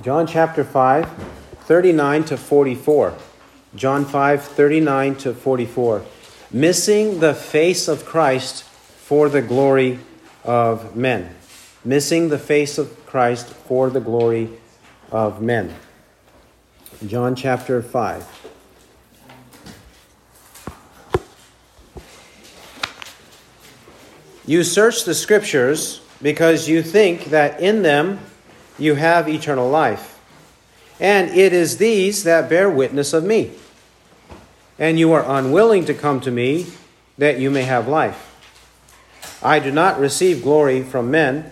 John chapter 5, 39 to 44. John 5, 39 to 44. Missing the face of Christ for the glory of men. Missing the face of Christ for the glory of men. John chapter 5. You search the scriptures because you think that in them you have eternal life. And it is these that bear witness of me. And you are unwilling to come to me that you may have life. I do not receive glory from men,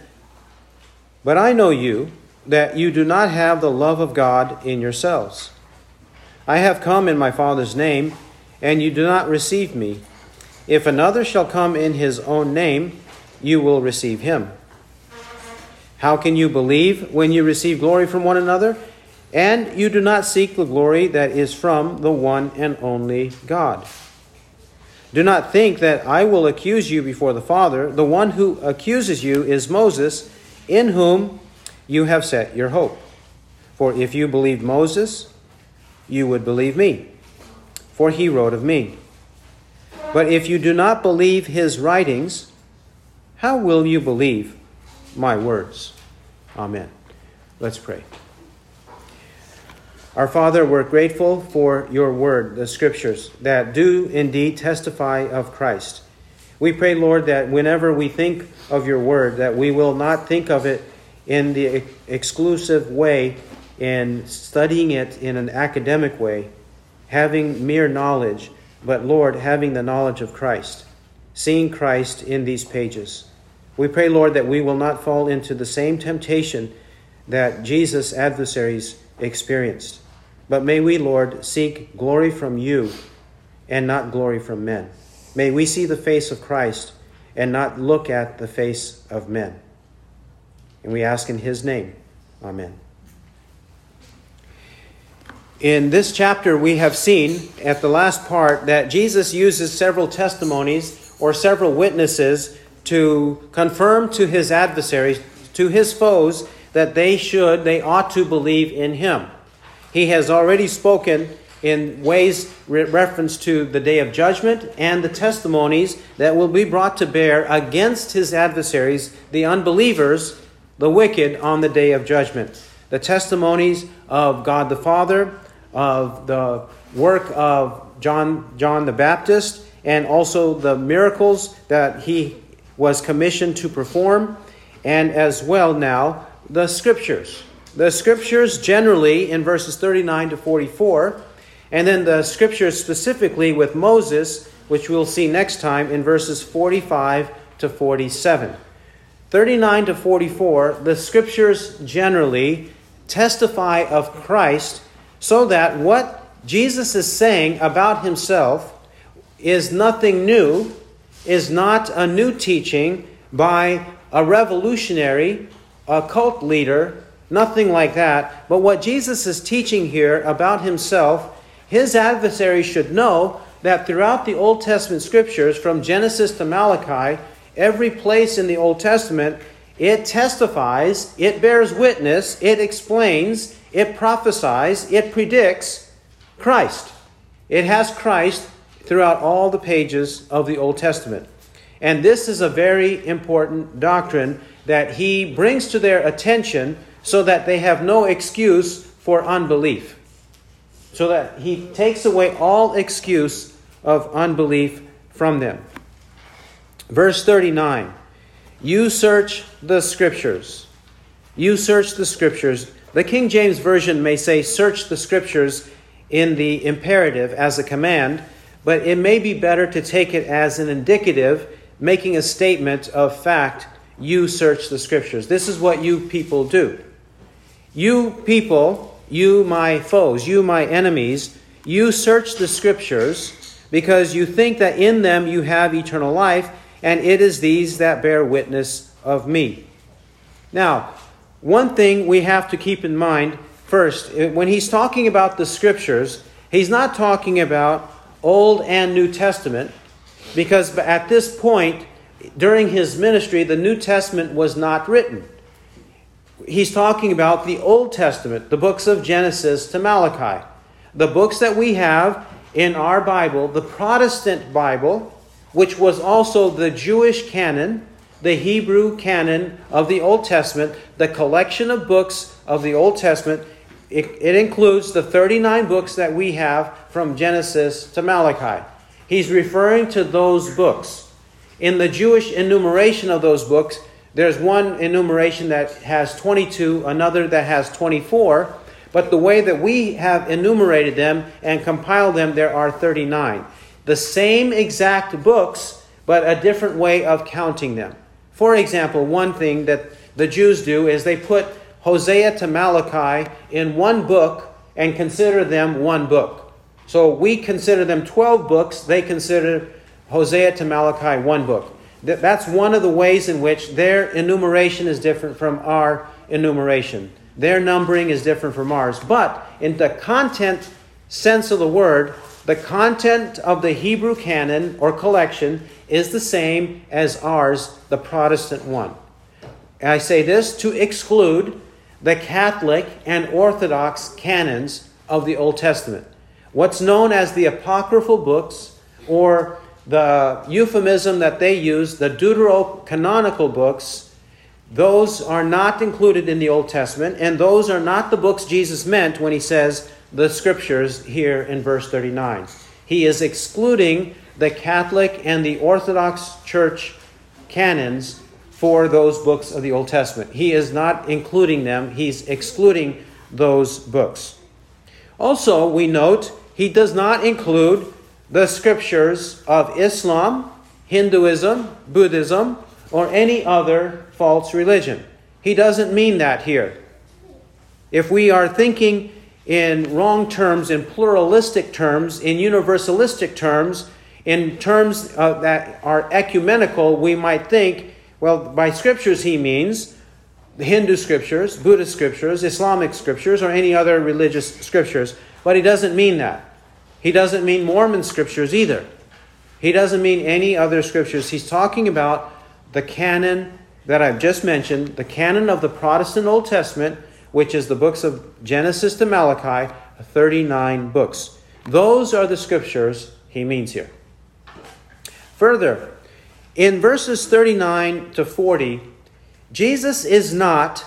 but I know you, that you do not have the love of God in yourselves. I have come in my Father's name, and you do not receive me. If another shall come in his own name, you will receive him. How can you believe when you receive glory from one another? And you do not seek the glory that is from the one and only God. Do not think that I will accuse you before the Father. The one who accuses you is Moses, in whom you have set your hope. For if you believed Moses, you would believe me, for he wrote of me. But if you do not believe his writings, how will you believe my words. Amen. Let's pray. Our Father, we're grateful for your word, the scriptures, that do indeed testify of Christ. We pray, Lord, that whenever we think of your word, that we will not think of it in the exclusive way, in studying it in an academic way, having mere knowledge, but, Lord, having the knowledge of Christ, seeing Christ in these pages. We pray, Lord, that we will not fall into the same temptation that Jesus' adversaries experienced. But may we, Lord, seek glory from you and not glory from men. May we see the face of Christ and not look at the face of men. And we ask in his name. Amen. In this chapter, we have seen at the last part that Jesus uses several testimonies or several witnesses to confirm to his adversaries, to his foes, that they should, they ought to believe in him. He has already spoken in ways re- reference to the day of judgment and the testimonies that will be brought to bear against his adversaries, the unbelievers, the wicked, on the day of judgment. The testimonies of God the Father, of the work of John, John the Baptist, and also the miracles that he was commissioned to perform, and as well now the scriptures. The scriptures generally in verses 39 to 44, and then the scriptures specifically with Moses, which we'll see next time in verses 45 to 47. 39 to 44, the scriptures generally testify of Christ so that what Jesus is saying about himself is nothing new is not a new teaching by a revolutionary, a cult leader, nothing like that. But what Jesus is teaching here about himself, his adversaries should know that throughout the Old Testament scriptures, from Genesis to Malachi, every place in the Old Testament, it testifies, it bears witness, it explains, it prophesies, it predicts Christ. It has Christ throughout all the pages of the Old Testament. And this is a very important doctrine that he brings to their attention so that they have no excuse for unbelief. So that he takes away all excuse of unbelief from them. Verse 39 You search the scriptures. You search the scriptures. The King James Version may say, search the scriptures in the imperative as a command but it may be better to take it as an indicative, making a statement of fact. You search the scriptures. This is what you people do. You people, you my foes, you my enemies, you search the scriptures because you think that in them you have eternal life, and it is these that bear witness of me. Now, one thing we have to keep in mind first, eh, when he's talking about the scriptures, he's not talking about Old and New Testament, because at this point, during his ministry, the New Testament was not written. he's talking about the Old Testament, the books of Genesis to Malachi. The books that we have in our Bible, the Protestant Bible, which was also the Jewish canon, the Hebrew canon of the Old Testament, the collection of books of the Old Testament. It, it, includes the 39 books that we have from Genesis to Malachi. He's referring to those books. In the Jewish enumeration of those books, there's one enumeration that has 22, another that has 24, but the way that we have enumerated them and compiled them, there are 39. The same exact books, but a different way of counting them. For example, one thing that the Jews do is they put Hosea to Malachi in one book and consider them one book. So we consider them 12 books, they consider Hosea to Malachi one book. That's one of the ways in which their enumeration is different from our enumeration. Their numbering is different from ours. But in the content sense of the word, the content of the Hebrew canon or collection is the same as ours, the Protestant one. I say this to exclude the Catholic and Orthodox canons of the Old Testament. What's known as the apocryphal books or the euphemism that they use, the deuterocanonical books, those are not included in the Old Testament, and those are not the books Jesus meant when he says the scriptures here in verse 39. He is excluding the Catholic and the Orthodox Church canons for those books of the Old Testament. He is not including them, he's excluding those books. Also, we note he does not include the scriptures of Islam, Hinduism, Buddhism, or any other false religion. He doesn't mean that here. If we are thinking in wrong terms, in pluralistic terms, in universalistic terms, in terms uh, that are ecumenical, we might think, well, by scriptures he means the Hindu scriptures, Buddhist scriptures, Islamic scriptures, or any other religious scriptures. But he doesn't mean that. He doesn't mean Mormon scriptures either. He doesn't mean any other scriptures. He's talking about the canon that I've just mentioned, the canon of the Protestant Old Testament, which is the books of Genesis to Malachi, 39 books. Those are the scriptures he means here. Further, in verses 39 to 40, Jesus is not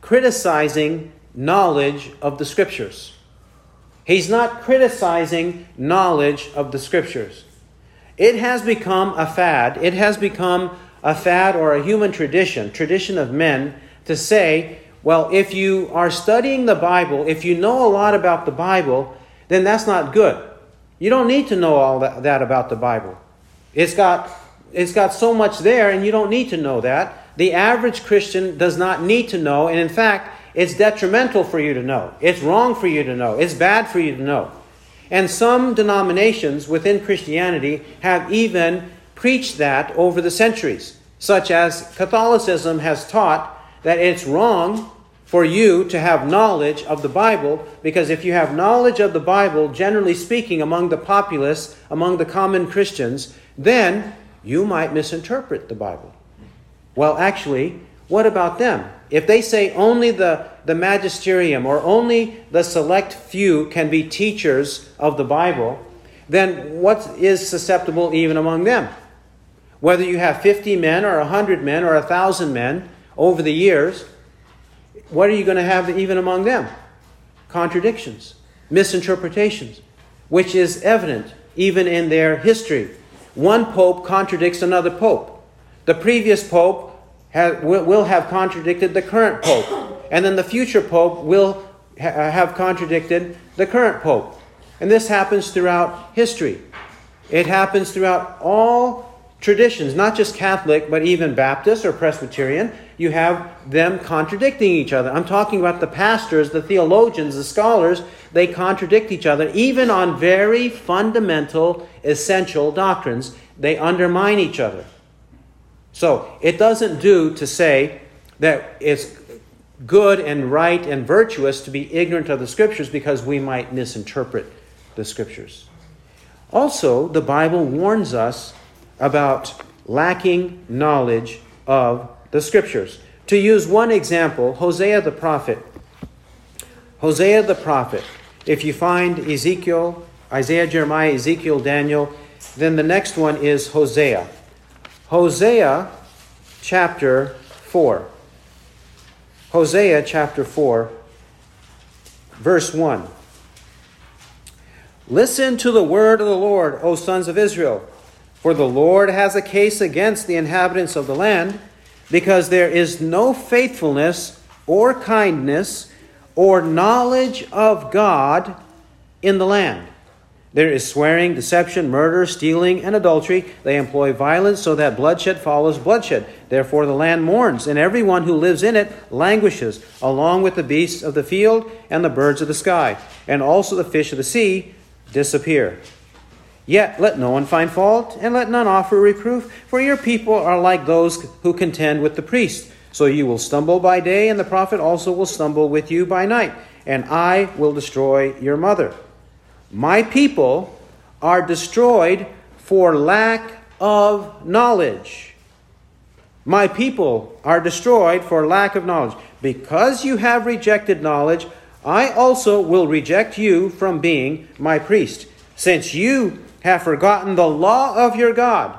criticizing knowledge of the scriptures. He's not criticizing knowledge of the scriptures. It has become a fad. It has become a fad or a human tradition, tradition of men, to say, well, if you are studying the Bible, if you know a lot about the Bible, then that's not good. You don't need to know all that, that about the Bible. It's got, it's got so much there, and you don't need to know that. The average Christian does not need to know, and in fact, it's detrimental for you to know. It's wrong for you to know. It's bad for you to know. And some denominations within Christianity have even preached that over the centuries, such as Catholicism has taught that it's wrong for you to have knowledge of the Bible, because if you have knowledge of the Bible, generally speaking, among the populace, among the common Christians, then you might misinterpret the Bible. Well, actually, what about them? If they say only the, the magisterium or only the select few can be teachers of the Bible, then what is susceptible even among them? Whether you have 50 men or 100 men or 1,000 men over the years, what are you going to have even among them? Contradictions, misinterpretations, which is evident even in their history. One pope contradicts another pope. The previous pope will have contradicted the current pope. And then the future pope will ha- have contradicted the current pope. And this happens throughout history. It happens throughout all traditions, not just Catholic, but even Baptist or Presbyterian. You have them contradicting each other. I'm talking about the pastors, the theologians, the scholars. They contradict each other, even on very fundamental, essential doctrines. They undermine each other. So it doesn't do to say that it's good and right and virtuous to be ignorant of the scriptures because we might misinterpret the scriptures. Also, the Bible warns us about lacking knowledge of the scriptures. To use one example, Hosea the prophet. Hosea the prophet. If you find Ezekiel, Isaiah, Jeremiah, Ezekiel, Daniel, then the next one is Hosea. Hosea chapter 4. Hosea chapter 4, verse 1. Listen to the word of the Lord, O sons of Israel, for the Lord has a case against the inhabitants of the land, because there is no faithfulness or kindness or knowledge of God in the land. There is swearing, deception, murder, stealing, and adultery. They employ violence so that bloodshed follows bloodshed. Therefore the land mourns, and everyone who lives in it languishes, along with the beasts of the field and the birds of the sky, and also the fish of the sea disappear. Yet let no one find fault, and let none offer reproof, for your people are like those who contend with the priest. So you will stumble by day, and the prophet also will stumble with you by night, and I will destroy your mother. My people are destroyed for lack of knowledge. My people are destroyed for lack of knowledge. Because you have rejected knowledge, I also will reject you from being my priest. Since you have forgotten the law of your God,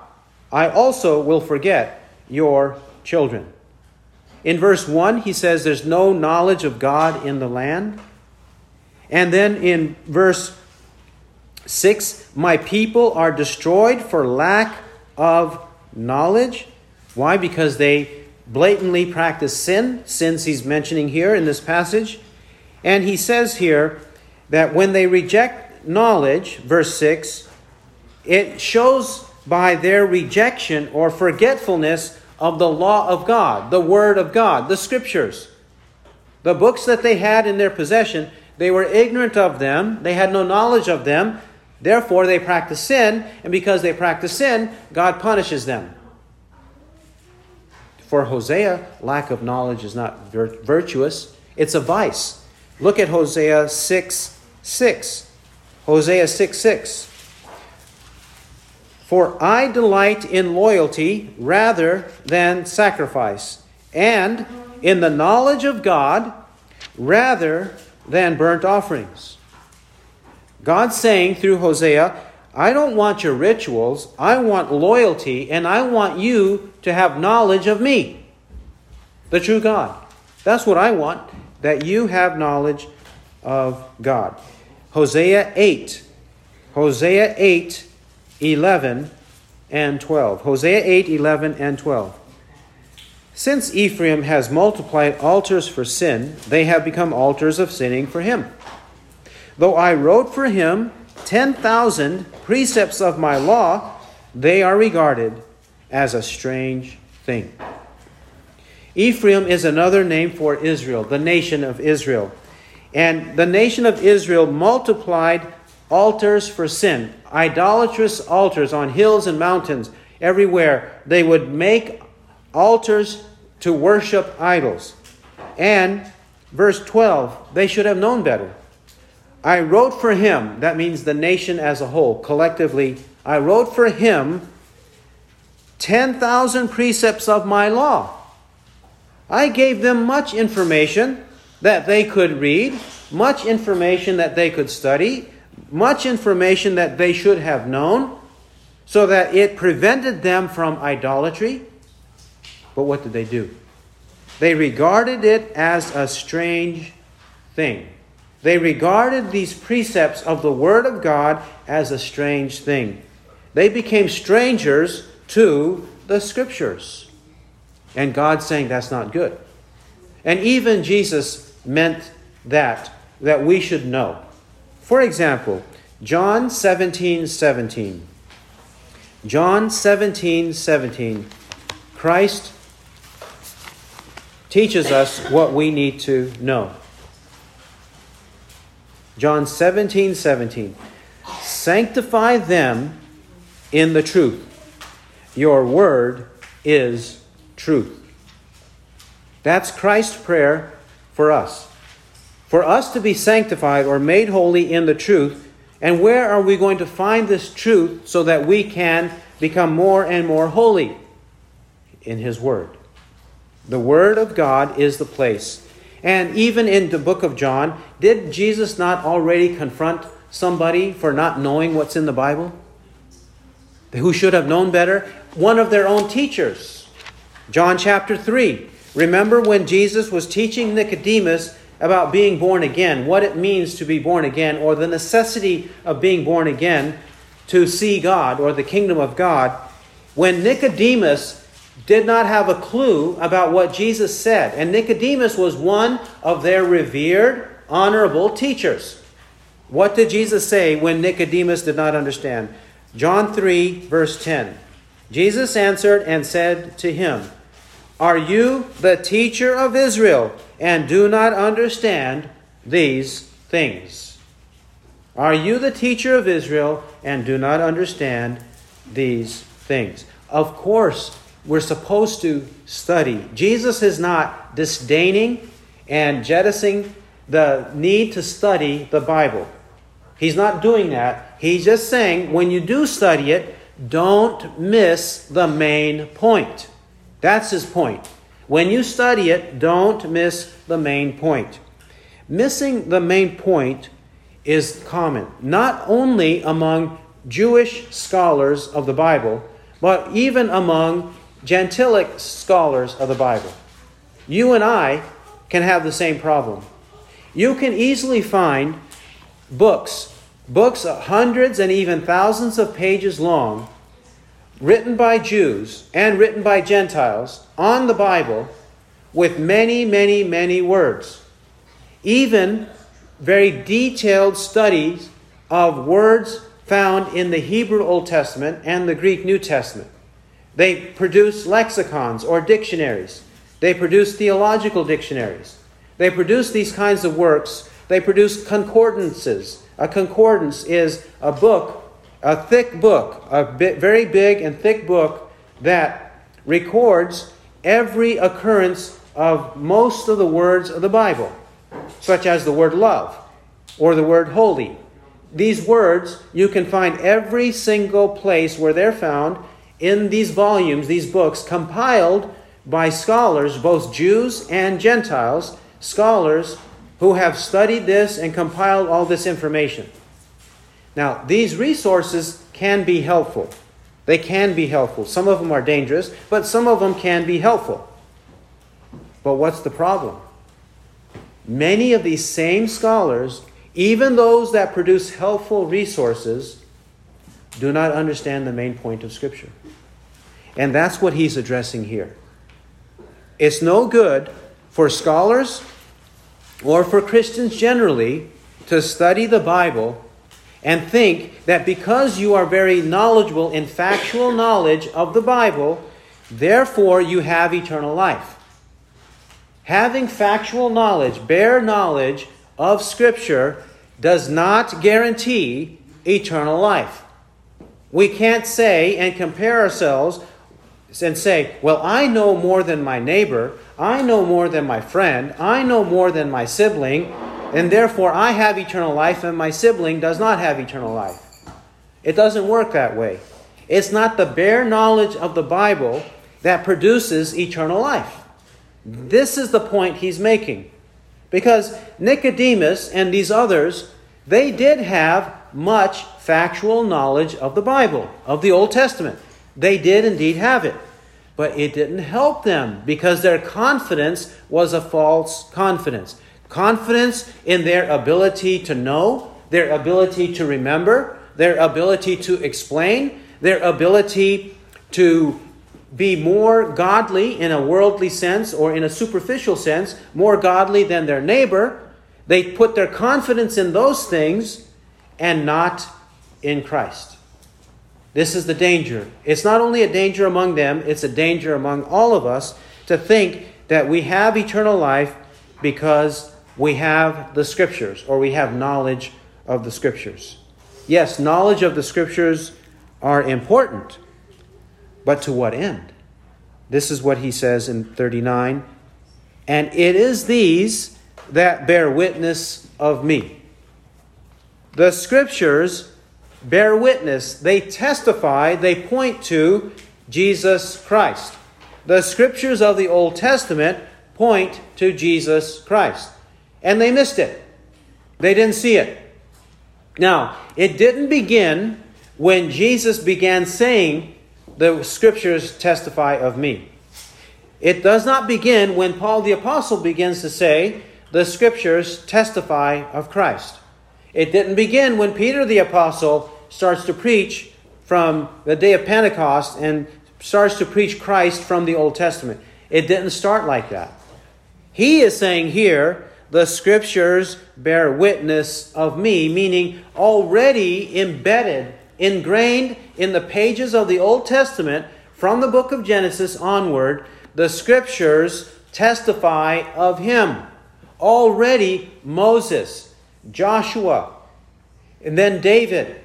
I also will forget your children. In verse 1, he says there's no knowledge of God in the land. And then in verse 6 My people are destroyed for lack of knowledge. Why? Because they blatantly practice sin, sins he's mentioning here in this passage. And he says here that when they reject knowledge, verse 6, it shows by their rejection or forgetfulness of the law of God, the Word of God, the Scriptures. The books that they had in their possession, they were ignorant of them, they had no knowledge of them, Therefore, they practice sin, and because they practice sin, God punishes them. For Hosea, lack of knowledge is not virtuous, it's a vice. Look at Hosea 6 6. Hosea 6 6. For I delight in loyalty rather than sacrifice, and in the knowledge of God rather than burnt offerings. God's saying through Hosea, I don't want your rituals, I want loyalty, and I want you to have knowledge of me, the true God. That's what I want, that you have knowledge of God. Hosea 8. Hosea 8, 11 and 12. Hosea 8, 11 and 12. Since Ephraim has multiplied altars for sin, they have become altars of sinning for him. Though I wrote for him 10,000 precepts of my law, they are regarded as a strange thing. Ephraim is another name for Israel, the nation of Israel. And the nation of Israel multiplied altars for sin, idolatrous altars on hills and mountains, everywhere. They would make altars to worship idols. And verse 12, they should have known better. I wrote for him, that means the nation as a whole, collectively, I wrote for him 10,000 precepts of my law. I gave them much information that they could read, much information that they could study, much information that they should have known, so that it prevented them from idolatry. But what did they do? They regarded it as a strange thing. They regarded these precepts of the Word of God as a strange thing. They became strangers to the Scriptures. And God saying that's not good. And even Jesus meant that, that we should know. For example, John 17 17. John 17 17. Christ teaches us what we need to know. John 17, 17. Sanctify them in the truth. Your word is truth. That's Christ's prayer for us. For us to be sanctified or made holy in the truth. And where are we going to find this truth so that we can become more and more holy? In His Word. The Word of God is the place. And even in the book of John, did Jesus not already confront somebody for not knowing what's in the Bible? Who should have known better? One of their own teachers. John chapter 3. Remember when Jesus was teaching Nicodemus about being born again, what it means to be born again, or the necessity of being born again to see God or the kingdom of God, when Nicodemus did not have a clue about what Jesus said, and Nicodemus was one of their revered, honorable teachers. What did Jesus say when Nicodemus did not understand? John 3, verse 10. Jesus answered and said to him, Are you the teacher of Israel and do not understand these things? Are you the teacher of Israel and do not understand these things? Of course, we're supposed to study. Jesus is not disdaining and jettisoning the need to study the Bible. He's not doing that. He's just saying when you do study it, don't miss the main point. That's his point. When you study it, don't miss the main point. Missing the main point is common, not only among Jewish scholars of the Bible, but even among Gentilic scholars of the Bible. You and I can have the same problem. You can easily find books, books hundreds and even thousands of pages long, written by Jews and written by Gentiles on the Bible with many, many, many words. Even very detailed studies of words found in the Hebrew Old Testament and the Greek New Testament. They produce lexicons or dictionaries. They produce theological dictionaries. They produce these kinds of works. They produce concordances. A concordance is a book, a thick book, a bit, very big and thick book that records every occurrence of most of the words of the Bible, such as the word love or the word holy. These words, you can find every single place where they're found in these volumes, these books, compiled by scholars, both Jews and Gentiles, scholars who have studied this and compiled all this information. Now, these resources can be helpful. They can be helpful. Some of them are dangerous, but some of them can be helpful. But what's the problem? Many of these same scholars, even those that produce helpful resources, do not understand the main point of Scripture. And that's what he's addressing here. It's no good for scholars or for Christians generally to study the Bible and think that because you are very knowledgeable in factual knowledge of the Bible, therefore you have eternal life. Having factual knowledge, bare knowledge of Scripture, does not guarantee eternal life. We can't say and compare ourselves and say, Well, I know more than my neighbor, I know more than my friend, I know more than my sibling, and therefore I have eternal life and my sibling does not have eternal life. It doesn't work that way. It's not the bare knowledge of the Bible that produces eternal life. This is the point he's making. Because Nicodemus and these others, they did have much factual knowledge of the Bible, of the Old Testament. They did indeed have it. But it didn't help them because their confidence was a false confidence. Confidence in their ability to know, their ability to remember, their ability to explain, their ability to be more godly in a worldly sense or in a superficial sense, more godly than their neighbor. They put their confidence in those things and not in Christ. This is the danger. It's not only a danger among them, it's a danger among all of us to think that we have eternal life because we have the Scriptures or we have knowledge of the Scriptures. Yes, knowledge of the Scriptures are important, but to what end? This is what he says in 39 And it is these that bear witness of me. The Scriptures bear witness, they testify, they point to Jesus Christ. the scriptures of the Old Testament point to Jesus Christ. And they missed it. They didn't see it. Now, it didn't begin when Jesus began saying, The scriptures testify of me. It does not begin when Paul the Apostle begins to say, The scriptures testify of Christ. It didn't begin when Peter the Apostle starts to preach from the day of Pentecost and starts to preach Christ from the Old Testament. It didn't start like that. He is saying here, the scriptures bear witness of me, meaning already embedded, ingrained in the pages of the Old Testament from the book of Genesis onward, the scriptures testify of him. Already Moses, Joshua, and then David,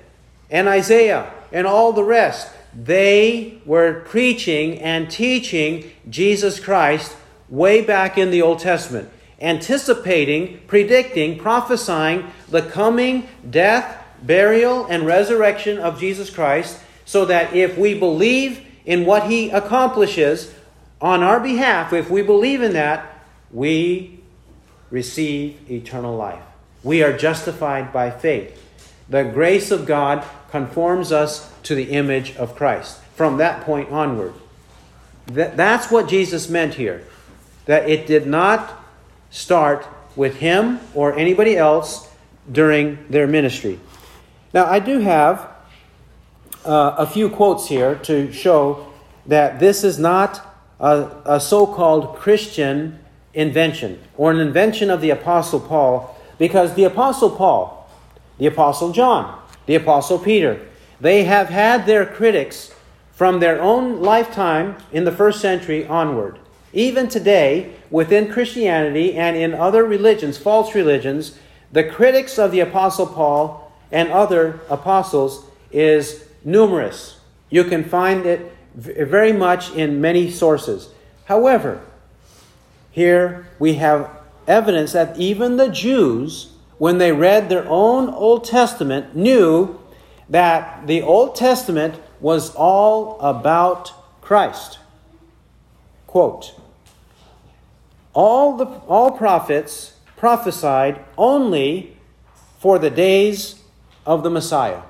and Isaiah, and all the rest, they were preaching and teaching Jesus Christ way back in the Old Testament anticipating, predicting, prophesying the coming death, burial, and resurrection of Jesus Christ, so that if we believe in what he accomplishes on our behalf, if we believe in that, we receive eternal life. We are justified by faith. The grace of God conforms us to the image of Christ from that point onward. That's what Jesus meant here. That it did not start with him or anybody else during their ministry. Now, I do have uh, a few quotes here to show that this is not a, a so called Christian invention or an invention of the Apostle Paul, because the Apostle Paul, the Apostle John, the Apostle Peter, they have had their critics from their own lifetime in the first century onward. Even today, within Christianity and in other religions, false religions, the critics of the Apostle Paul and other apostles is numerous. You can find it very much in many sources. However, here we have evidence that even the Jews, when they read their own Old Testament, knew that the Old Testament was all about Christ. Quote, all, the, all prophets prophesied only for the days of the Messiah.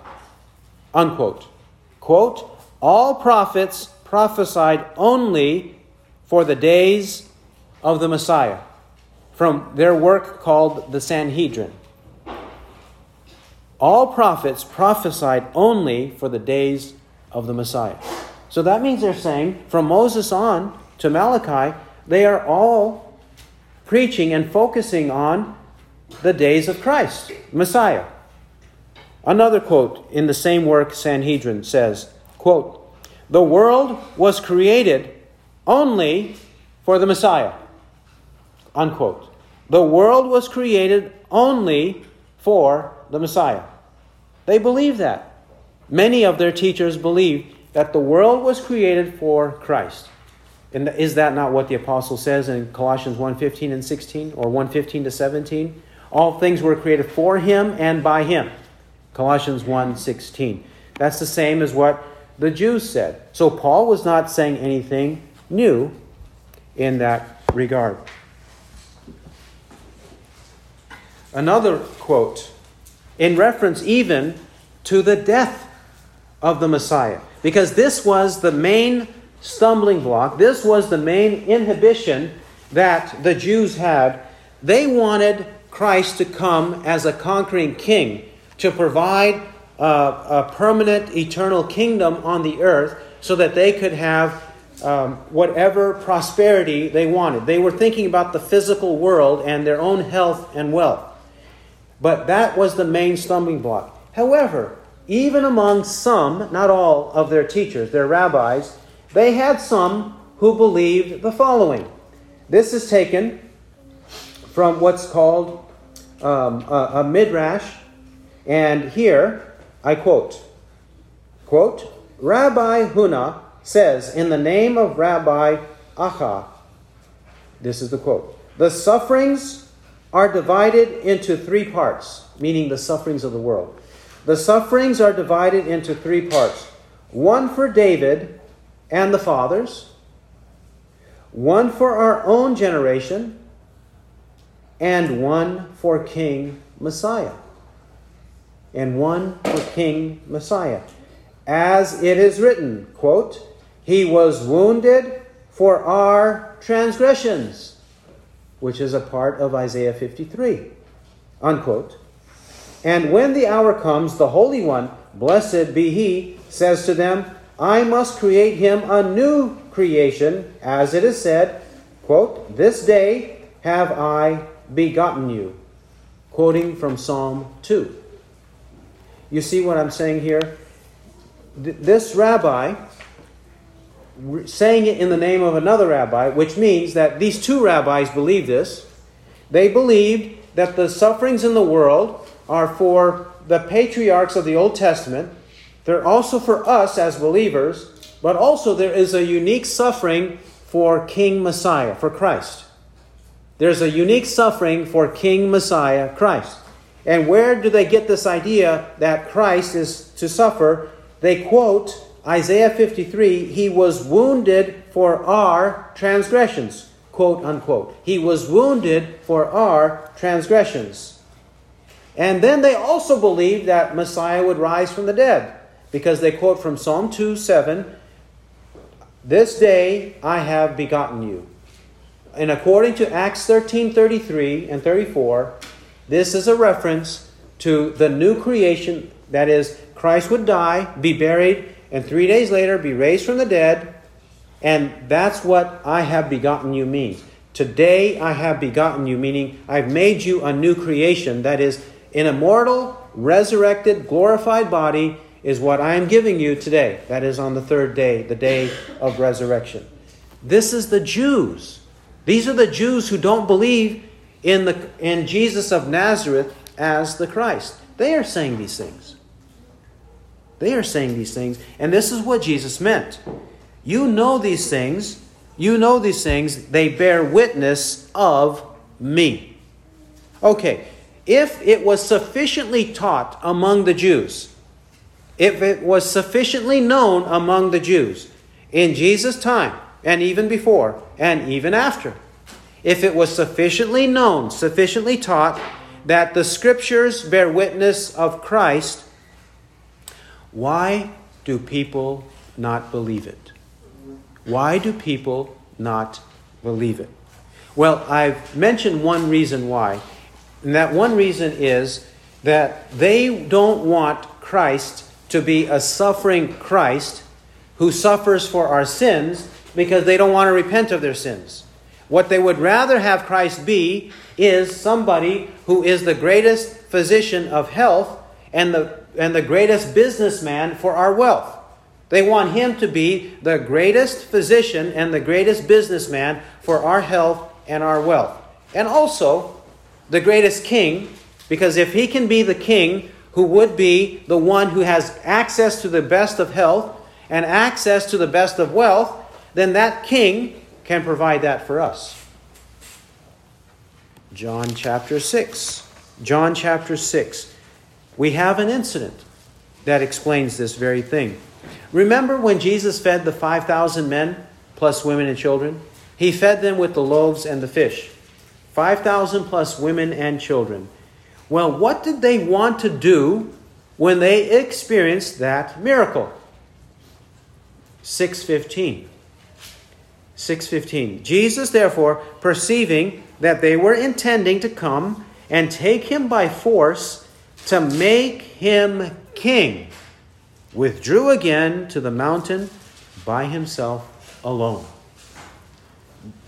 Unquote. Quote, all prophets prophesied only for the days of the Messiah. From their work called the Sanhedrin. All prophets prophesied only for the days of the Messiah. So that means they're saying from Moses on to Malachi, they are all preaching and focusing on the days of Christ, Messiah. Another quote in the same work, Sanhedrin, says, quote, The world was created only for the Messiah. Unquote. The world was created only for the Messiah. They believe that. Many of their teachers believe that the world was created for Christ. And is that not what the apostle says in Colossians 1:15 and 16 or 1:15 to 17? All things were created for him and by him. Colossians 1:16. That's the same as what the Jews said. So Paul was not saying anything new in that regard. Another quote in reference even to the death of the Messiah because this was the main stumbling block. This was the main inhibition that the Jews had. They wanted Christ to come as a conquering king to provide a, a permanent, eternal kingdom on the earth so that they could have um, whatever prosperity they wanted. They were thinking about the physical world and their own health and wealth. But that was the main stumbling block. However, even among some, not all of their teachers, their rabbis, they had some who believed the following. This is taken from what's called um, a, a midrash, and here I quote, quote, Rabbi Huna says, in the name of Rabbi Acha, this is the quote, the sufferings are divided into three parts, meaning the sufferings of the world. The sufferings are divided into three parts one for David and the fathers, one for our own generation, and one for King Messiah. And one for King Messiah. As it is written, quote, He was wounded for our transgressions, which is a part of Isaiah 53, unquote. And when the hour comes, the Holy One, blessed be He, says to them, I must create him a new creation, as it is said, quote, This day have I begotten you. Quoting from Psalm 2. You see what I'm saying here? This rabbi, saying it in the name of another rabbi, which means that these two rabbis believe this. They believed that the sufferings in the world are for the patriarchs of the Old Testament they're also for us as believers, but also there is a unique suffering for King Messiah, for Christ. There's a unique suffering for King Messiah, Christ. And where do they get this idea that Christ is to suffer? They quote Isaiah 53 He was wounded for our transgressions, quote unquote. He was wounded for our transgressions. And then they also believe that Messiah would rise from the dead because they quote from Psalm 2 7 This day I have begotten you. And according to Acts 13 33 and 34, this is a reference to the new creation that is, Christ would die, be buried, and three days later be raised from the dead. And that's what I have begotten you means. Today I have begotten you, meaning I've made you a new creation that is an immortal, resurrected, glorified body is what I am giving you today. That is on the third day, the day of resurrection. This is the Jews. These are the Jews who don't believe in, the, in Jesus of Nazareth as the Christ. They are saying these things. They are saying these things, and this is what Jesus meant. You know these things. You know these things. They bear witness of me. Okay, if it was sufficiently taught among the Jews if it was sufficiently known among the Jews in Jesus' time, and even before, and even after, if it was sufficiently known, sufficiently taught, that the Scriptures bear witness of Christ, why do people not believe it? Why do people not believe it? Well, I've mentioned one reason why, and that one reason is that they don't want Christ to be a suffering Christ who suffers for our sins because they don't want to repent of their sins. What they would rather have Christ be is somebody who is the greatest physician of health and the, and the greatest businessman for our wealth. They want him to be the greatest physician and the greatest businessman for our health and our wealth. And also the greatest king, because if he can be the king who would be the one who has access to the best of health and access to the best of wealth, then that king can provide that for us. John chapter 6. John chapter 6. We have an incident that explains this very thing. Remember when Jesus fed the 5,000 men, plus women and children? He fed them with the loaves and the fish. 5,000 plus women and children. Well, what did they want to do when they experienced that miracle? 615. 615. Jesus, therefore, perceiving that they were intending to come and take him by force to make him king, withdrew again to the mountain by himself alone.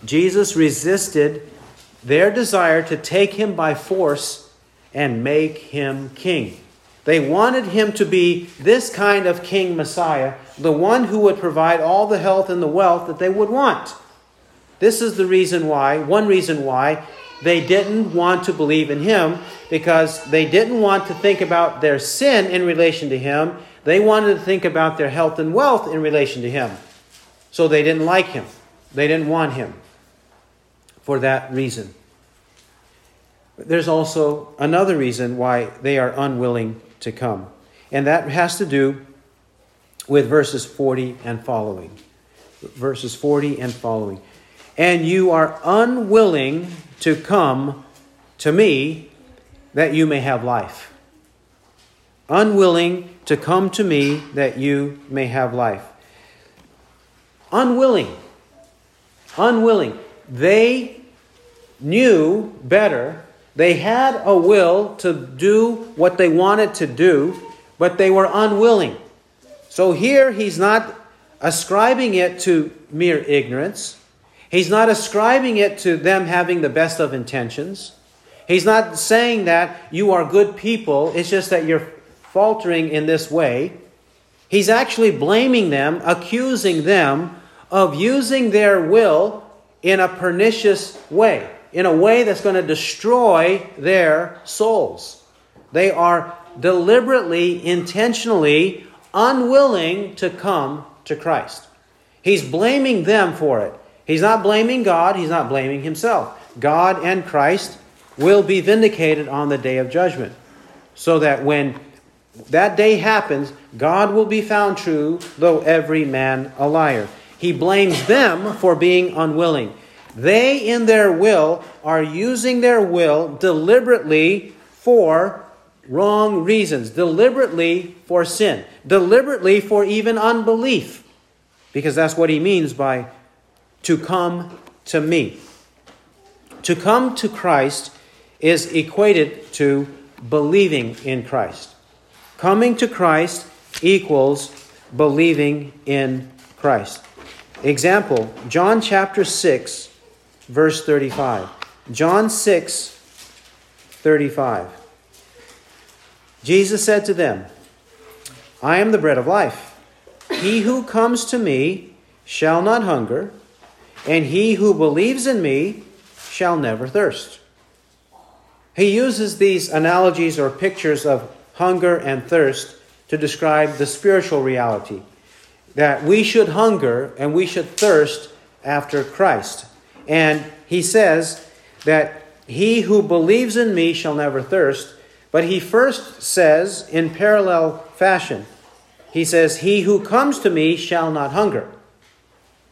Jesus resisted their desire to take him by force and make him king. They wanted him to be this kind of king Messiah, the one who would provide all the health and the wealth that they would want. This is the reason why, one reason why, they didn't want to believe in him because they didn't want to think about their sin in relation to him. They wanted to think about their health and wealth in relation to him. So they didn't like him. They didn't want him for that reason. There's also another reason why they are unwilling to come, and that has to do with verses 40 and following. Verses 40 and following. and you are unwilling to come to me that you may have life. Unwilling to come to me that you may have life. Unwilling. Unwilling. They knew better. They had a will to do what they wanted to do, but they were unwilling. So here he's not ascribing it to mere ignorance. He's not ascribing it to them having the best of intentions. He's not saying that you are good people, it's just that you're faltering in this way. He's actually blaming them, accusing them of using their will in a pernicious way, in a way that's going to destroy their souls. They are deliberately, intentionally unwilling to come to Christ. He's blaming them for it. He's not blaming God, he's not blaming himself. God and Christ will be vindicated on the day of judgment. So that when that day happens, God will be found true, though every man a liar. He blames them for being unwilling. They, in their will, are using their will deliberately for wrong reasons, deliberately for sin, deliberately for even unbelief. Because that's what he means by to come to me. To come to Christ is equated to believing in Christ. Coming to Christ equals believing in Christ. Example, John chapter 6, verse 35. John 6, 35. Jesus said to them, I am the bread of life. He who comes to me shall not hunger, and he who believes in me shall never thirst. He uses these analogies or pictures of hunger and thirst to describe the spiritual reality that we should hunger and we should thirst after Christ. And he says that he who believes in me shall never thirst, but he first says in parallel fashion, he says, He who comes to me shall not hunger.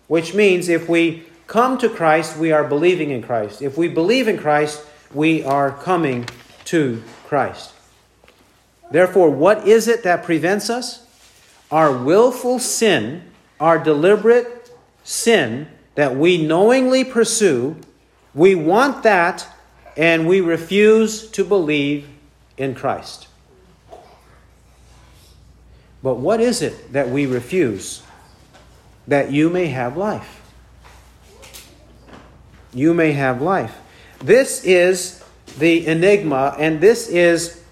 Which means if we come to Christ, we are believing in Christ. If we believe in Christ, we are coming to Christ. Therefore, what is it that prevents us? Our willful sin, our deliberate sin that we knowingly pursue, we want that and we refuse to believe in Christ. But what is it that we refuse? That you may have life. You may have life. This is the enigma, and this is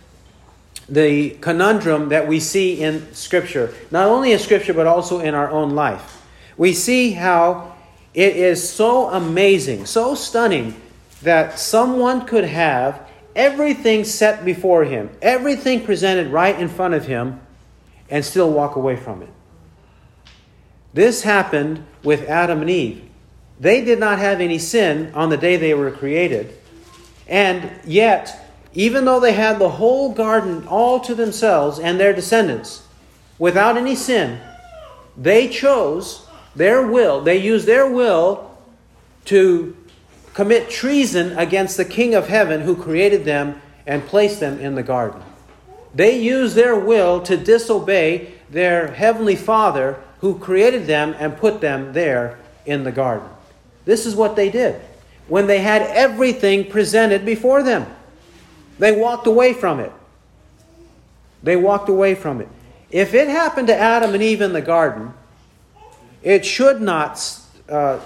the conundrum that we see in Scripture, not only in Scripture, but also in our own life. We see how it is so amazing, so stunning, that someone could have everything set before him, everything presented right in front of him, and still walk away from it. This happened with Adam and Eve. They did not have any sin on the day they were created. And yet, even though they had the whole garden all to themselves and their descendants, without any sin, they chose their will, they used their will to commit treason against the King of heaven who created them and placed them in the garden. They used their will to disobey their heavenly Father who created them and put them there in the garden. This is what they did when they had everything presented before them. They walked away from it. They walked away from it. If it happened to Adam and Eve in the garden, it should not uh,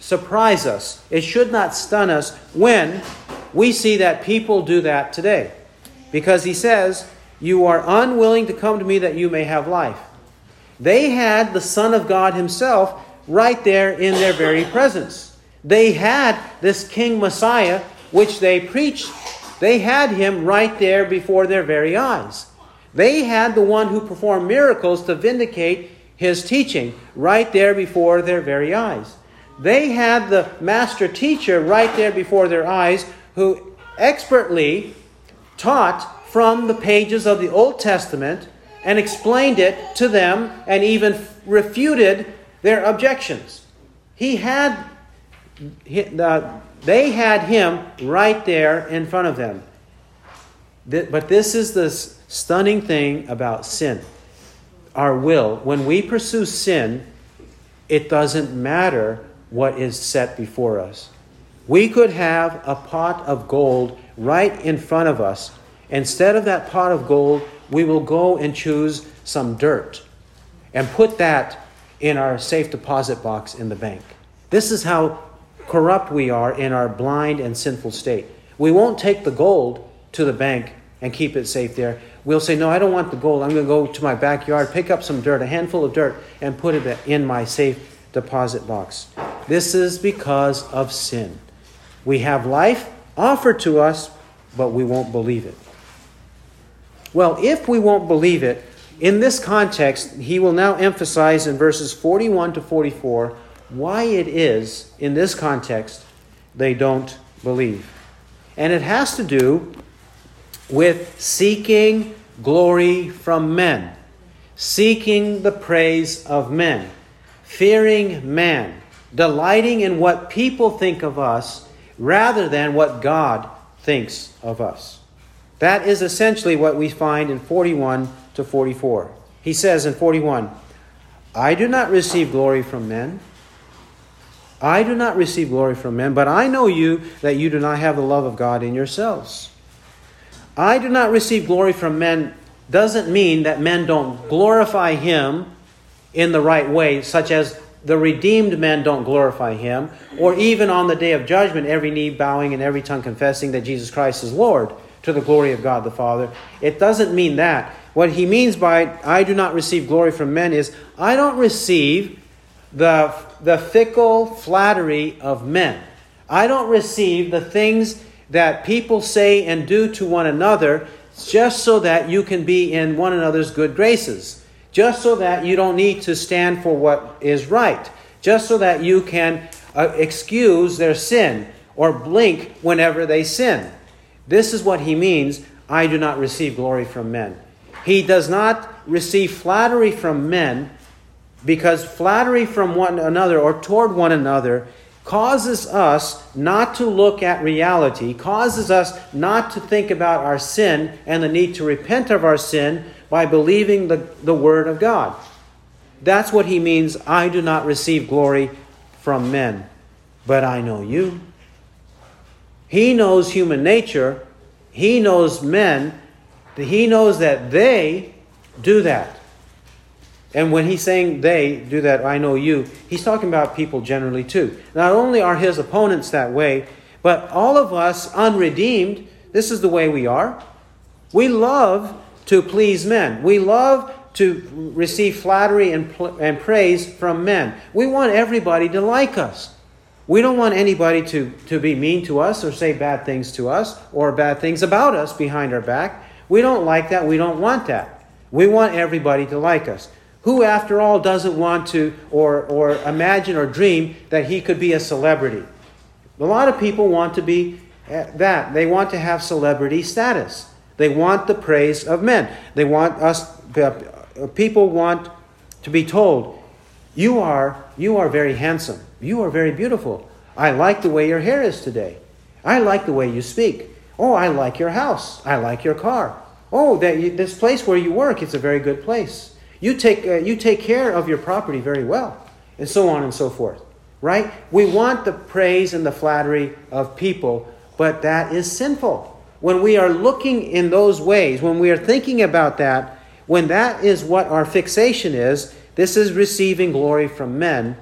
surprise us. It should not stun us when we see that people do that today. Because he says, You are unwilling to come to me that you may have life. They had the Son of God Himself right there in their very presence. They had this King Messiah, which they preached. They had him right there before their very eyes. They had the one who performed miracles to vindicate his teaching right there before their very eyes. They had the master teacher right there before their eyes who expertly taught from the pages of the Old Testament and explained it to them and even refuted their objections. He had uh, they had him right there in front of them. But this is the stunning thing about sin our will. When we pursue sin, it doesn't matter what is set before us. We could have a pot of gold right in front of us. Instead of that pot of gold, we will go and choose some dirt and put that in our safe deposit box in the bank. This is how corrupt we are in our blind and sinful state. We won't take the gold to the bank and keep it safe there. We'll say, No, I don't want the gold. I'm going to go to my backyard, pick up some dirt, a handful of dirt, and put it in my safe deposit box. This is because of sin. We have life offered to us, but we won't believe it. Well, if we won't believe it, in this context, he will now emphasize in verses 41 to 44 why it is, in this context, they don't believe. And it has to do with seeking glory from men, seeking the praise of men, fearing man, delighting in what people think of us rather than what God thinks of us. That is essentially what we find in 41 to 44. He says in 41, I do not receive glory from men. I do not receive glory from men, but I know you that you do not have the love of God in yourselves. I do not receive glory from men doesn't mean that men don't glorify him in the right way, such as the redeemed men don't glorify him, or even on the day of judgment, every knee bowing and every tongue confessing that Jesus Christ is Lord to the glory of God the Father. It doesn't mean that. What he means by I do not receive glory from men is I don't receive the, the fickle flattery of men. I don't receive the things that people say and do to one another just so that you can be in one another's good graces, just so that you don't need to stand for what is right, just so that you can uh, excuse their sin or blink whenever they sin. This is what he means I do not receive glory from men. He does not receive flattery from men because flattery from one another or toward one another causes us not to look at reality, causes us not to think about our sin and the need to repent of our sin by believing the, the Word of God. That's what he means I do not receive glory from men, but I know you. He knows human nature, he knows men, he knows that they do that. And when he's saying they do that, I know you, he's talking about people generally too. Not only are his opponents that way, but all of us unredeemed, this is the way we are. We love to please men. We love to receive flattery and, and praise from men. We want everybody to like us. We don't want anybody to, to be mean to us or say bad things to us or bad things about us behind our back. We don't like that. We don't want that. We want everybody to like us. Who, after all, doesn't want to or, or imagine or dream that he could be a celebrity? A lot of people want to be eh, that. They want to have celebrity status. They want the praise of men. They want us, uh, people want to be told, you are, you are very handsome. You are very beautiful. I like the way your hair is today. I like the way you speak. Oh, I like your house. I like your car. Oh, that this place where you work, it's a very good place. You take, uh, you take care of your property very well, and so on and so forth. Right? We want the praise and the flattery of people, but that is sinful. When we are looking in those ways, when we are thinking about that, when that is what our fixation is, this is receiving glory from men,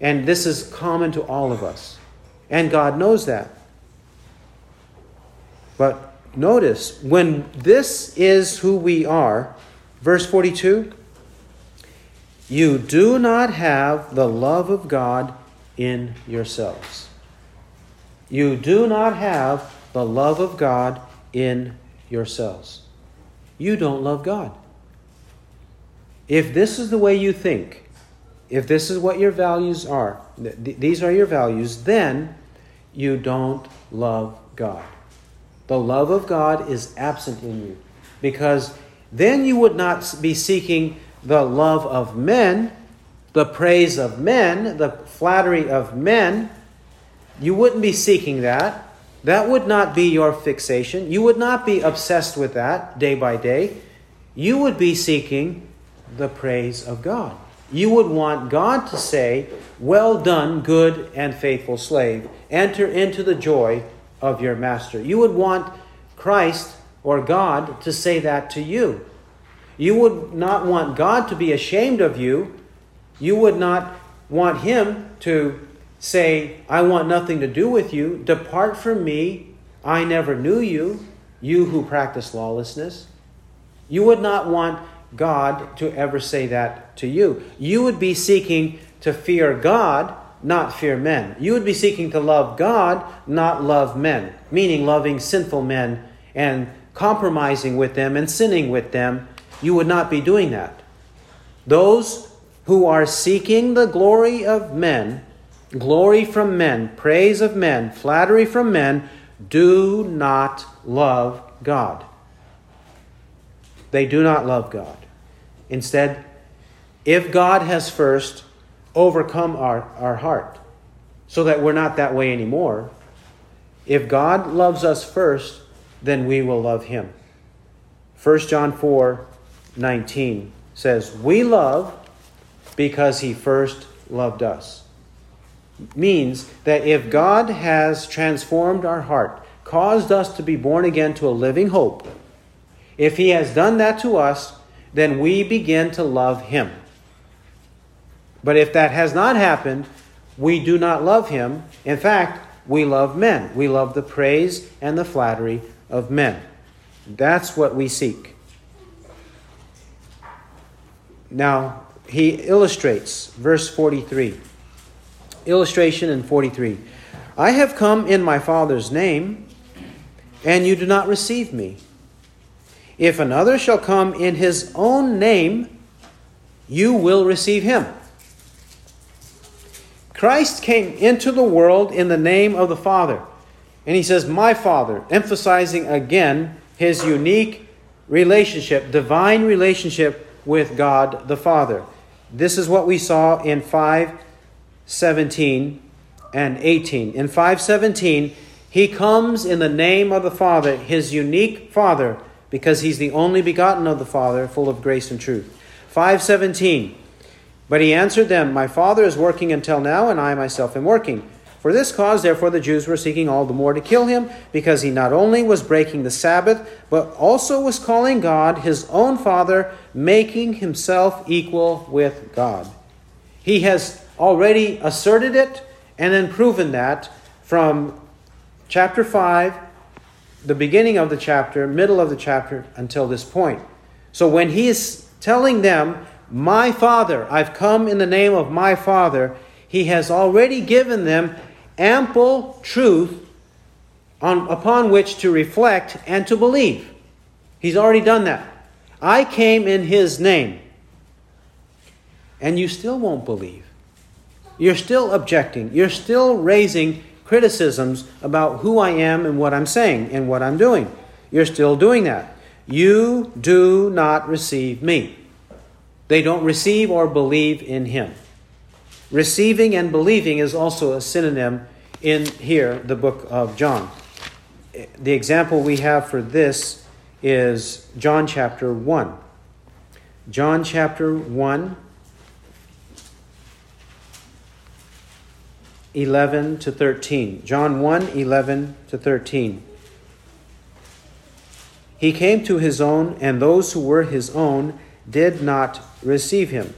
and this is common to all of us. And God knows that. But notice, when this is who we are, verse 42 you do not have the love of God in yourselves. You do not have the love of God in yourselves. You don't love God. If this is the way you think, if this is what your values are, th- these are your values, then you don't love God. The love of God is absent in you because then you would not be seeking the love of men, the praise of men, the flattery of men, You wouldn't be seeking that. That would not be your fixation. You would not be obsessed with that day by day. You would be seeking the praise of God. You would want God to say, Well done, good and faithful slave. Enter into the joy of your master. You would want Christ or God to say that to you. You would not want God to be ashamed of you. You would not want Him to say, I want nothing to do with you. Depart from me. I never knew you, you who practice lawlessness. You would not want God to ever say that to you. You would be seeking to fear God, not fear men. You would be seeking to love God, not love men, meaning loving sinful men and compromising with them and sinning with them. You would not be doing that. Those who are seeking the glory of men, glory from men, praise of men, flattery from men, do not love God. They do not love God. Instead, if God has first overcome our, our heart so that we're not that way anymore, if God loves us first, then we will love him. 1 John 4 19 says, We love because he first loved us. Means that if God has transformed our heart, caused us to be born again to a living hope, if he has done that to us, then we begin to love him. But if that has not happened, we do not love him. In fact, we love men. We love the praise and the flattery of men. That's what we seek. Now, he illustrates, verse 43. Illustration in 43. I have come in my Father's name, and you do not receive me. If another shall come in his own name, you will receive him. Christ came into the world in the name of the Father. And he says, My Father, emphasizing again his unique relationship, divine relationship with God the Father. This is what we saw in 517 and 18. In 517, he comes in the name of the Father, his unique Father because he's the only begotten of the Father, full of grace and truth. 517. But he answered them, My Father is working until now, and I myself am working. For this cause, therefore, the Jews were seeking all the more to kill him, because he not only was breaking the Sabbath, but also was calling God his own Father, making himself equal with God. He has already asserted it and then proven that from chapter 5 the beginning of the chapter, middle of the chapter, until this point. So when he is telling them, My Father, I've come in the name of my Father, he has already given them ample truth on, upon which to reflect and to believe. He's already done that. I came in his name. And you still won't believe. You're still objecting. You're still raising criticisms about who I am and what I'm saying and what I'm doing. You're still doing that. You do not receive me. They don't receive or believe in him. Receiving and believing is also a synonym in here, the book of John. The example we have for this is John chapter 1. John chapter 1 11 to 13. John 1 11 to 13. He came to his own, and those who were his own did not receive him.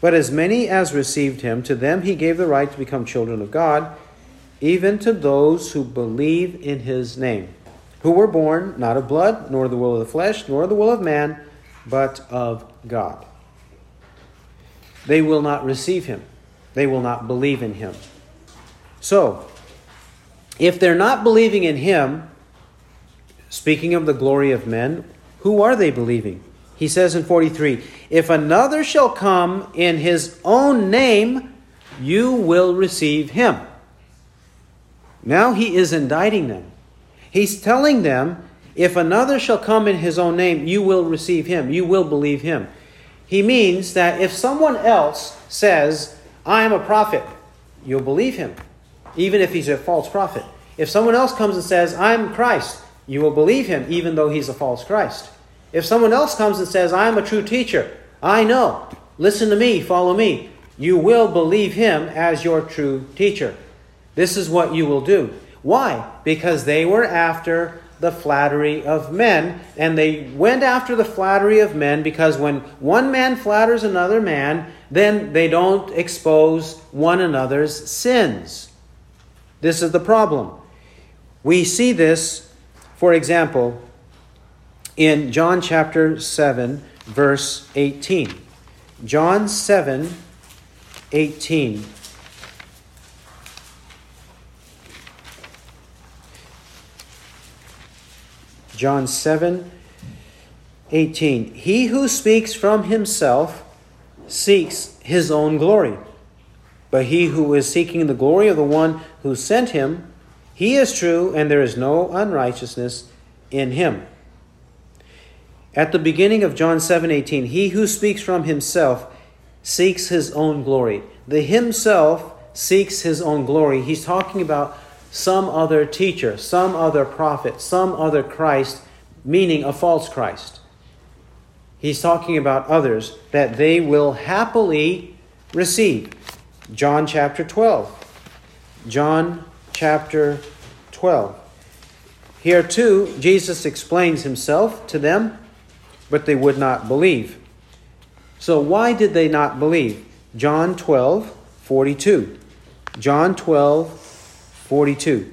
But as many as received him, to them he gave the right to become children of God, even to those who believe in his name, who were born not of blood, nor the will of the flesh, nor the will of man, but of God. They will not receive him, they will not believe in him. So, if they're not believing in him, speaking of the glory of men, who are they believing? He says in 43 If another shall come in his own name, you will receive him. Now he is indicting them. He's telling them, if another shall come in his own name, you will receive him. You will believe him. He means that if someone else says, I am a prophet, you'll believe him. even if he's a false prophet. If someone else comes and says, I'm Christ, you will believe him, even though he's a false Christ. If someone else comes and says, I am a true teacher, I know, listen to me, follow me, you will believe him as your true teacher. This is what you will do. Why? Because they were after the flattery of men, and they went after the flattery of men because when one man flatters another man, then they don't expose one another's sins. This is the problem. We see this, for example, in John chapter 7, verse 18. John 7, 18. John 7, 18. He who speaks from himself seeks his own glory. But he who is seeking the glory of the one who sent him, he is true, and there is no unrighteousness in him. At the beginning of John 7:18, he who speaks from himself seeks his own glory. The himself seeks his own glory. He's talking about some other teacher, some other prophet, some other Christ, meaning a false Christ. He's talking about others that they will happily receive. John chapter 12. John chapter 12. Here too, Jesus explains himself to them but they would not believe. So, why did they not believe? John 12, 42. John 12, 42.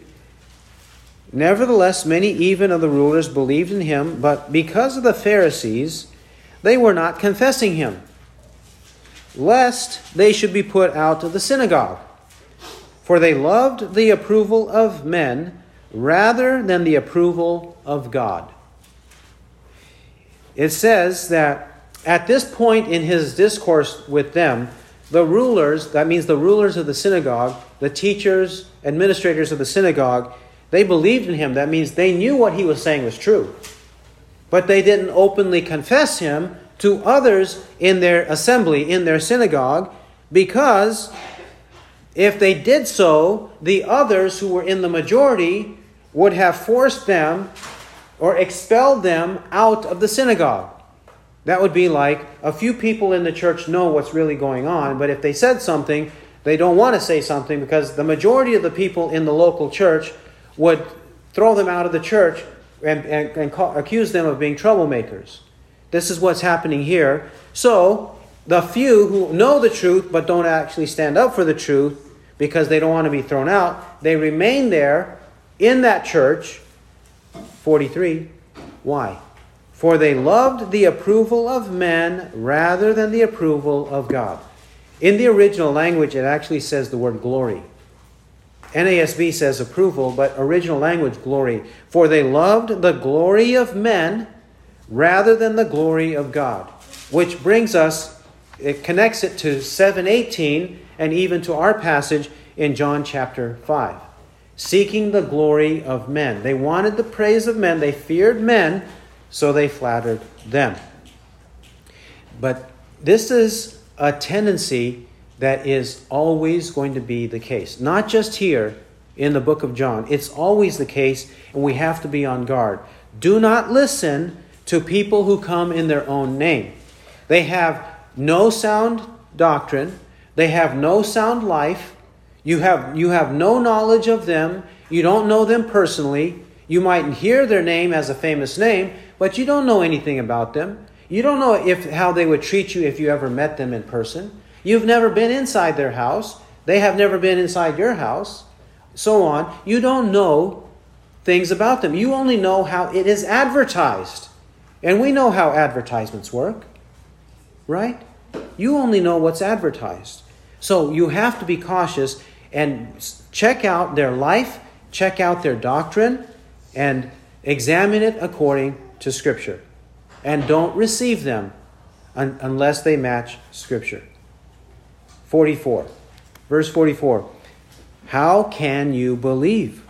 Nevertheless, many even of the rulers believed in him, but because of the Pharisees, they were not confessing him, lest they should be put out of the synagogue. For they loved the approval of men rather than the approval of God it says that at this point in his discourse with them, the rulers, that means the rulers of the synagogue, the teachers, administrators of the synagogue, they believed in him. That means they knew what he was saying was true. But they didn't openly confess him to others in their assembly, in their synagogue, because if they did so, the others who were in the majority would have forced them or expelled them out of the synagogue. That would be like a few people in the church know what's really going on, but if they said something, they don't want to say something because the majority of the people in the local church would throw them out of the church and, and, and call, accuse them of being troublemakers. This is what's happening here. So, the few who know the truth but don't actually stand up for the truth because they don't want to be thrown out, they remain there in that church 43. Why? For they loved the approval of men rather than the approval of God. In the original language, it actually says the word glory. NASB says approval, but original language, glory. For they loved the glory of men rather than the glory of God. Which brings us, it connects it to 718 and even to our passage in John chapter 5 seeking the glory of men. They wanted the praise of men, they feared men, so they flattered them. But this is a tendency that is always going to be the case. Not just here in the book of John, it's always the case, and we have to be on guard. Do not listen to people who come in their own name. They have no sound doctrine, they have no sound life, you have, you have no knowledge of them. You don't know them personally. You might hear their name as a famous name, but you don't know anything about them. You don't know if, how they would treat you if you ever met them in person. You've never been inside their house. They have never been inside your house. So on. You don't know things about them. You only know how it is advertised. And we know how advertisements work, right? You only know what's advertised. So you have to be cautious and check out their life, check out their doctrine, and examine it according to Scripture. And don't receive them un- unless they match Scripture. 44. Verse 44. How can you believe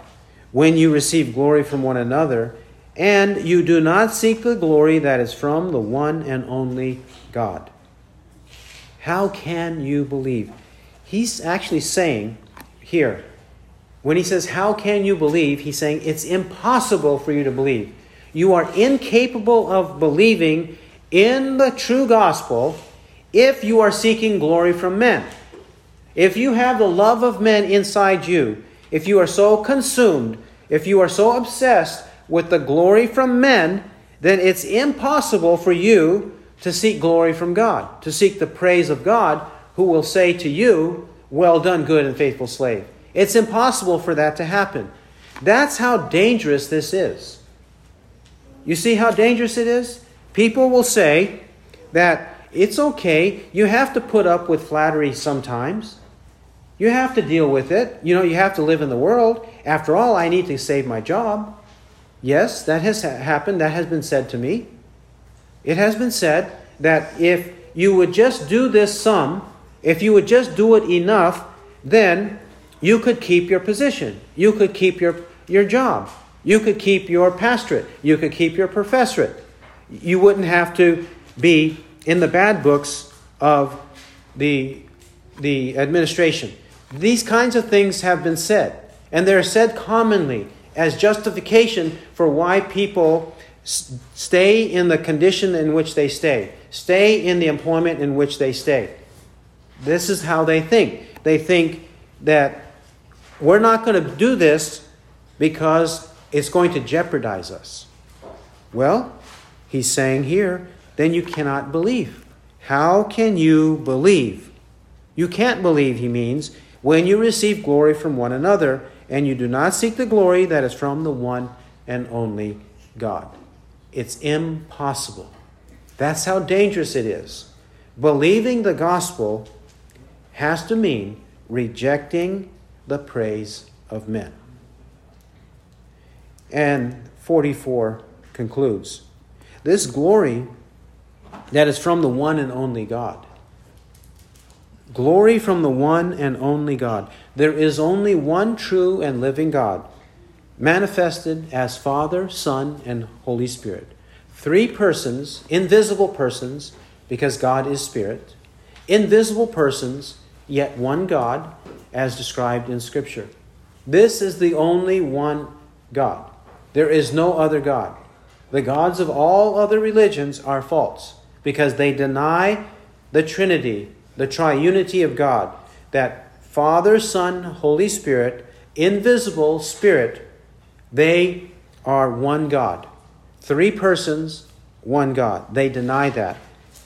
when you receive glory from one another and you do not seek the glory that is from the one and only God? How can you believe? He's actually saying here When he says, How can you believe? He's saying it's impossible for you to believe. You are incapable of believing in the true gospel if you are seeking glory from men. If you have the love of men inside you, if you are so consumed, if you are so obsessed with the glory from men, then it's impossible for you to seek glory from God, to seek the praise of God, who will say to you, Well done, good and faithful slave. It's impossible for that to happen. That's how dangerous this is. You see how dangerous it is? People will say that it's okay, you have to put up with flattery sometimes. You have to deal with it. You know, you have to live in the world. After all, I need to save my job. Yes, that has happened. That has been said to me. It has been said that if you would just do this sum, if you would just do it enough, then you could keep your position. You could keep your, your job. You could keep your pastorate. You could keep your professorate. You wouldn't have to be in the bad books of the, the administration. These kinds of things have been said, and they're said commonly as justification for why people stay in the condition in which they stay, stay in the employment in which they stay. This is how they think. They think that we're not going to do this because it's going to jeopardize us. Well, he's saying here, then you cannot believe. How can you believe? You can't believe, he means, when you receive glory from one another, and you do not seek the glory that is from the one and only God. It's impossible. That's how dangerous it is. Believing the gospel has to mean rejecting the praise of men. And 44 concludes This glory that is from the one and only God. Glory from the one and only God. There is only one true and living God, manifested as Father, Son, and Holy Spirit. Three persons, invisible persons, because God is Spirit, invisible persons, yet one God, as described in Scripture. This is the only one God. There is no other God. The gods of all other religions are false because they deny the Trinity, the triunity of God, that Father, Son, Holy Spirit, invisible Spirit, they are one God. Three persons, one God. They deny that.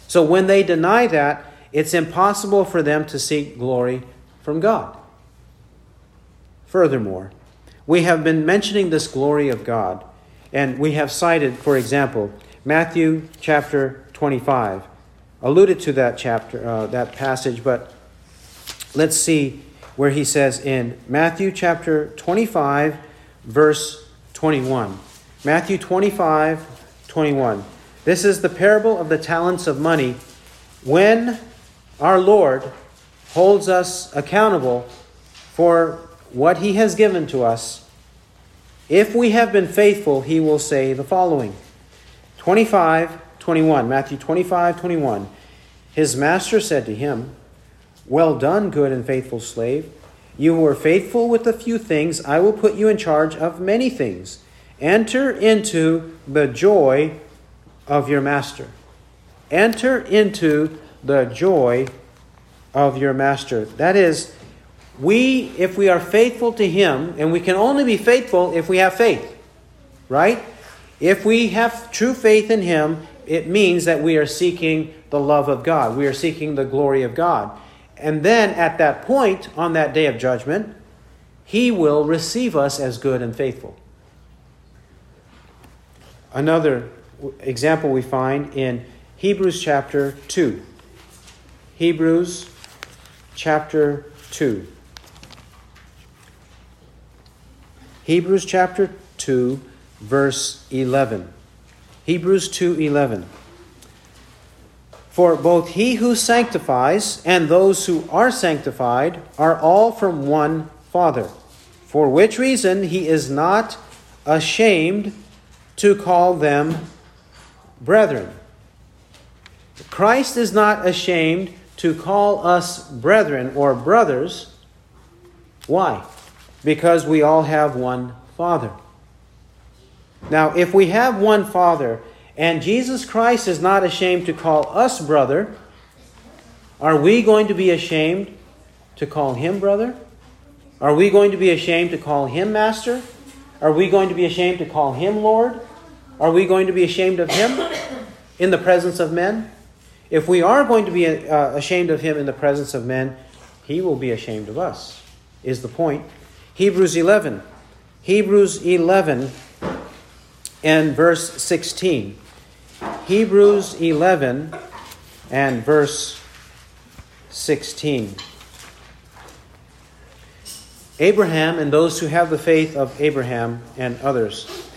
So when they deny that, it's impossible for them to seek glory from God. Furthermore, we have been mentioning this glory of God, and we have cited, for example, Matthew chapter 25. Alluded to that chapter, uh, that passage, but let's see where he says in Matthew chapter 25, verse 21. Matthew 25, 21. This is the parable of the talents of money. When our Lord holds us accountable for what he has given to us, if we have been faithful, he will say the following 25, 21. Matthew 25, 21. His master said to him, Well done, good and faithful slave. You were faithful with a few things, I will put you in charge of many things. Enter into the joy of your master. Enter into the joy of your master. That is, we, if we are faithful to Him, and we can only be faithful if we have faith, right? If we have true faith in Him, it means that we are seeking the love of God. We are seeking the glory of God. And then at that point, on that day of judgment, He will receive us as good and faithful. Another example we find in Hebrews chapter 2. Hebrews chapter 2. Hebrews chapter 2 verse 11. Hebrews 2:11. For both he who sanctifies and those who are sanctified are all from one Father. For which reason he is not ashamed to call them brethren. Christ is not ashamed to call us brethren or brothers. Why? because we all have one Father. Now, if we have one Father, and Jesus Christ is not ashamed to call us brother, are we going to be ashamed to call him brother? Are we going to be ashamed to call him master? Are we going to be ashamed to call him Lord? Are we going to be ashamed of him in the presence of men? If we are going to be uh, ashamed of him in the presence of men, he will be ashamed of us, is the point. Hebrews 11. Hebrews 11 and verse 16. Hebrews 11 and verse 16. Abraham and those who have the faith of Abraham and others.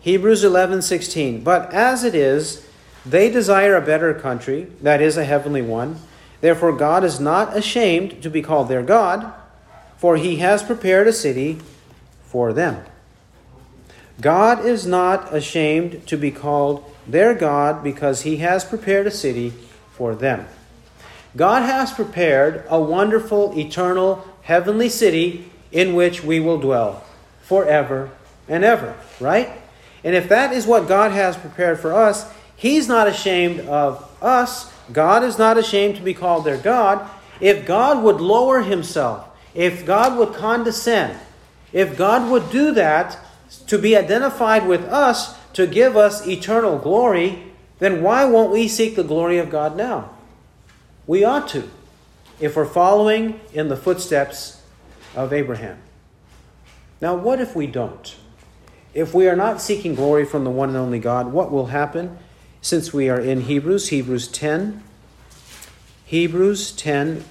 Hebrews 11:16 But as it is they desire a better country that is a heavenly one. Therefore God is not ashamed to be called their God for he has prepared a city for them. God is not ashamed to be called their God because he has prepared a city for them. God has prepared a wonderful eternal heavenly city in which we will dwell forever and ever, right? And if that is what God has prepared for us, He's not ashamed of us. God is not ashamed to be called their God. If God would lower Himself, if God would condescend, if God would do that to be identified with us to give us eternal glory, then why won't we seek the glory of God now? We ought to if we're following in the footsteps of Abraham. Now, what if we don't? If we are not seeking glory from the one and only God, what will happen? Since we are in Hebrews, Hebrews 10. Hebrews 10,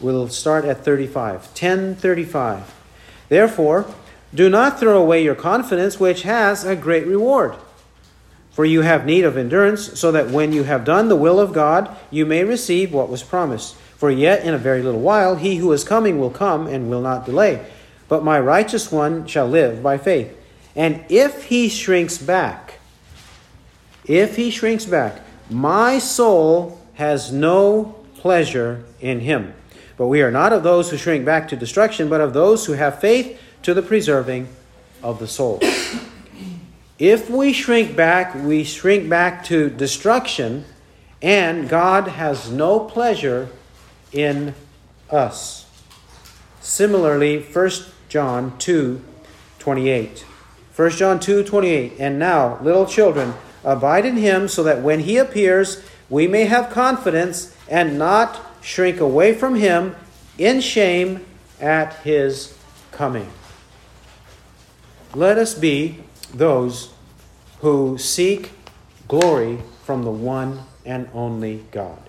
we'll start at 35. 1035. Therefore, do not throw away your confidence, which has a great reward. For you have need of endurance, so that when you have done the will of God, you may receive what was promised. For yet in a very little while he who is coming will come and will not delay. But my righteous one shall live by faith. And if he shrinks back, if he shrinks back, my soul has no pleasure in him. But we are not of those who shrink back to destruction, but of those who have faith to the preserving of the soul. If we shrink back, we shrink back to destruction, and God has no pleasure in us. Similarly, 1 John 2 28. 1 John 2 28. And now, little children, abide in him so that when he appears, we may have confidence and not shrink away from him in shame at his coming. Let us be those who seek glory from the one and only God.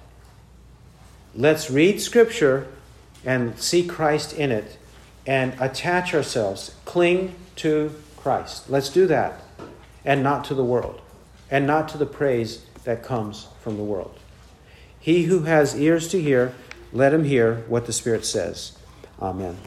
Let's read Scripture and see Christ in it and attach ourselves, cling to Christ. Let's do that, and not to the world, and not to the praise that comes from the world. He who has ears to hear, let him hear what the Spirit says. Amen.